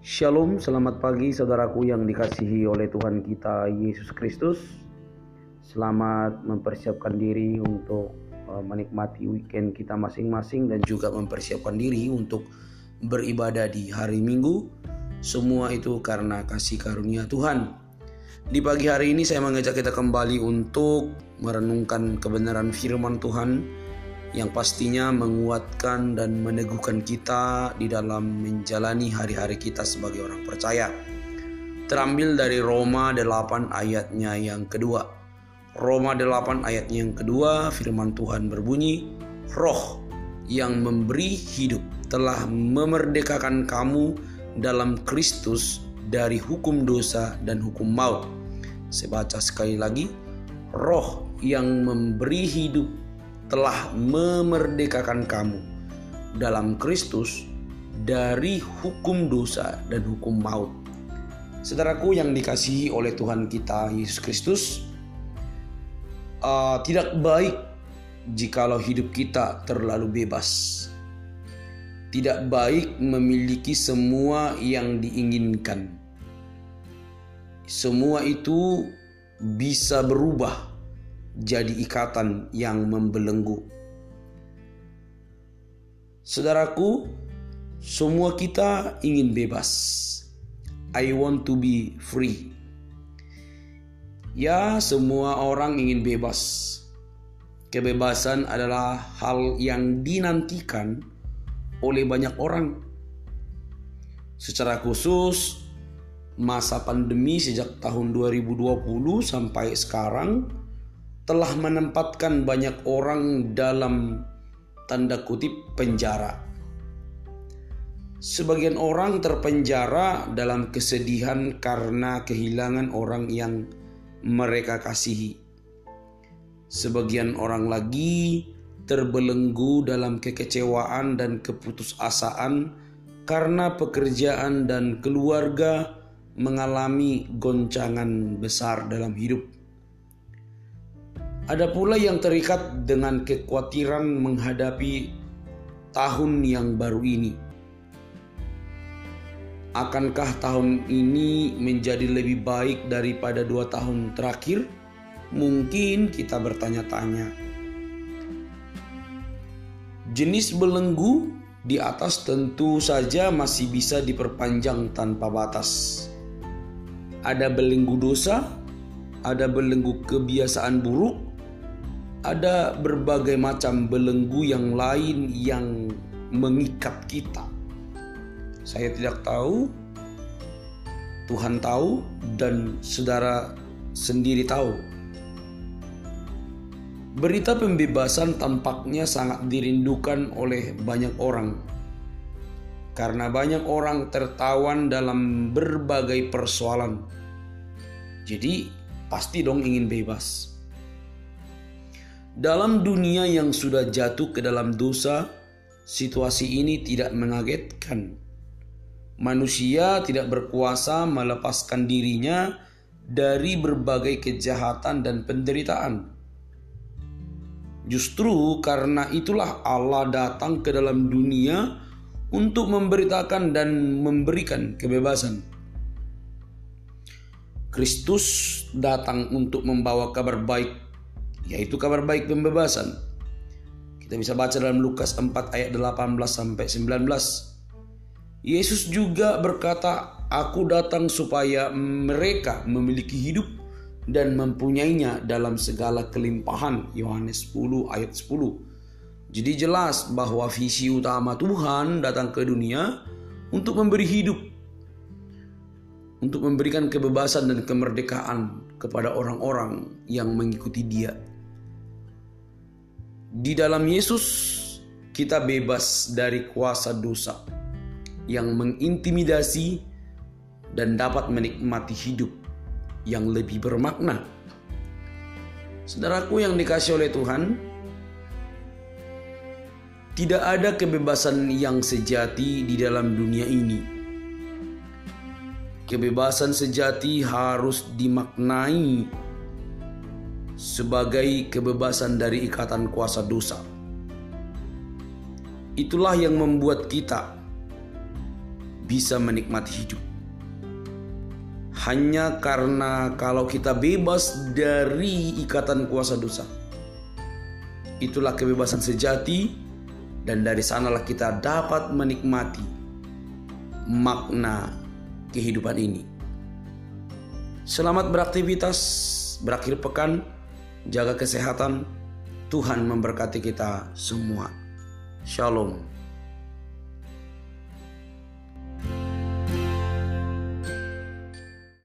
Shalom, selamat pagi saudaraku yang dikasihi oleh Tuhan kita Yesus Kristus. Selamat mempersiapkan diri untuk uh, menikmati weekend kita masing-masing dan juga mempersiapkan diri untuk beribadah di hari Minggu. Semua itu karena kasih karunia Tuhan. Di pagi hari ini saya mengajak kita kembali untuk merenungkan kebenaran firman Tuhan yang pastinya menguatkan dan meneguhkan kita di dalam menjalani hari-hari kita sebagai orang percaya. Terambil dari Roma 8 ayatnya yang kedua. Roma 8 ayatnya yang kedua firman Tuhan berbunyi, Roh yang memberi hidup telah memerdekakan kamu dalam Kristus dari hukum dosa dan hukum maut. Saya baca sekali lagi, Roh yang memberi hidup telah memerdekakan kamu dalam Kristus dari hukum dosa dan hukum maut. Saudaraku yang dikasihi oleh Tuhan kita Yesus Kristus, uh, tidak baik jikalau hidup kita terlalu bebas. Tidak baik memiliki semua yang diinginkan. Semua itu bisa berubah jadi ikatan yang membelenggu. Saudaraku, semua kita ingin bebas. I want to be free. Ya, semua orang ingin bebas. Kebebasan adalah hal yang dinantikan oleh banyak orang. Secara khusus, masa pandemi sejak tahun 2020 sampai sekarang telah menempatkan banyak orang dalam tanda kutip penjara. Sebagian orang terpenjara dalam kesedihan karena kehilangan orang yang mereka kasihi. Sebagian orang lagi terbelenggu dalam kekecewaan dan keputusasaan karena pekerjaan dan keluarga mengalami goncangan besar dalam hidup. Ada pula yang terikat dengan kekhawatiran menghadapi tahun yang baru ini. Akankah tahun ini menjadi lebih baik daripada dua tahun terakhir? Mungkin kita bertanya-tanya. Jenis belenggu di atas tentu saja masih bisa diperpanjang tanpa batas. Ada belenggu dosa, ada belenggu kebiasaan buruk, ada berbagai macam belenggu yang lain yang mengikat kita. Saya tidak tahu, Tuhan tahu, dan saudara sendiri tahu. Berita pembebasan tampaknya sangat dirindukan oleh banyak orang, karena banyak orang tertawan dalam berbagai persoalan. Jadi, pasti dong ingin bebas. Dalam dunia yang sudah jatuh ke dalam dosa, situasi ini tidak mengagetkan. Manusia tidak berkuasa melepaskan dirinya dari berbagai kejahatan dan penderitaan. Justru karena itulah Allah datang ke dalam dunia untuk memberitakan dan memberikan kebebasan. Kristus datang untuk membawa kabar baik yaitu kabar baik pembebasan. Kita bisa baca dalam Lukas 4 ayat 18 sampai 19. Yesus juga berkata, "Aku datang supaya mereka memiliki hidup dan mempunyainya dalam segala kelimpahan." Yohanes 10 ayat 10. Jadi jelas bahwa visi utama Tuhan datang ke dunia untuk memberi hidup, untuk memberikan kebebasan dan kemerdekaan kepada orang-orang yang mengikuti Dia. Di dalam Yesus kita bebas dari kuasa dosa yang mengintimidasi dan dapat menikmati hidup yang lebih bermakna. Saudaraku yang dikasih oleh Tuhan, tidak ada kebebasan yang sejati di dalam dunia ini. Kebebasan sejati harus dimaknai sebagai kebebasan dari ikatan kuasa dosa. Itulah yang membuat kita bisa menikmati hidup. Hanya karena kalau kita bebas dari ikatan kuasa dosa. Itulah kebebasan sejati dan dari sanalah kita dapat menikmati makna kehidupan ini. Selamat beraktivitas, berakhir pekan, jaga kesehatan. Tuhan memberkati kita semua. Shalom.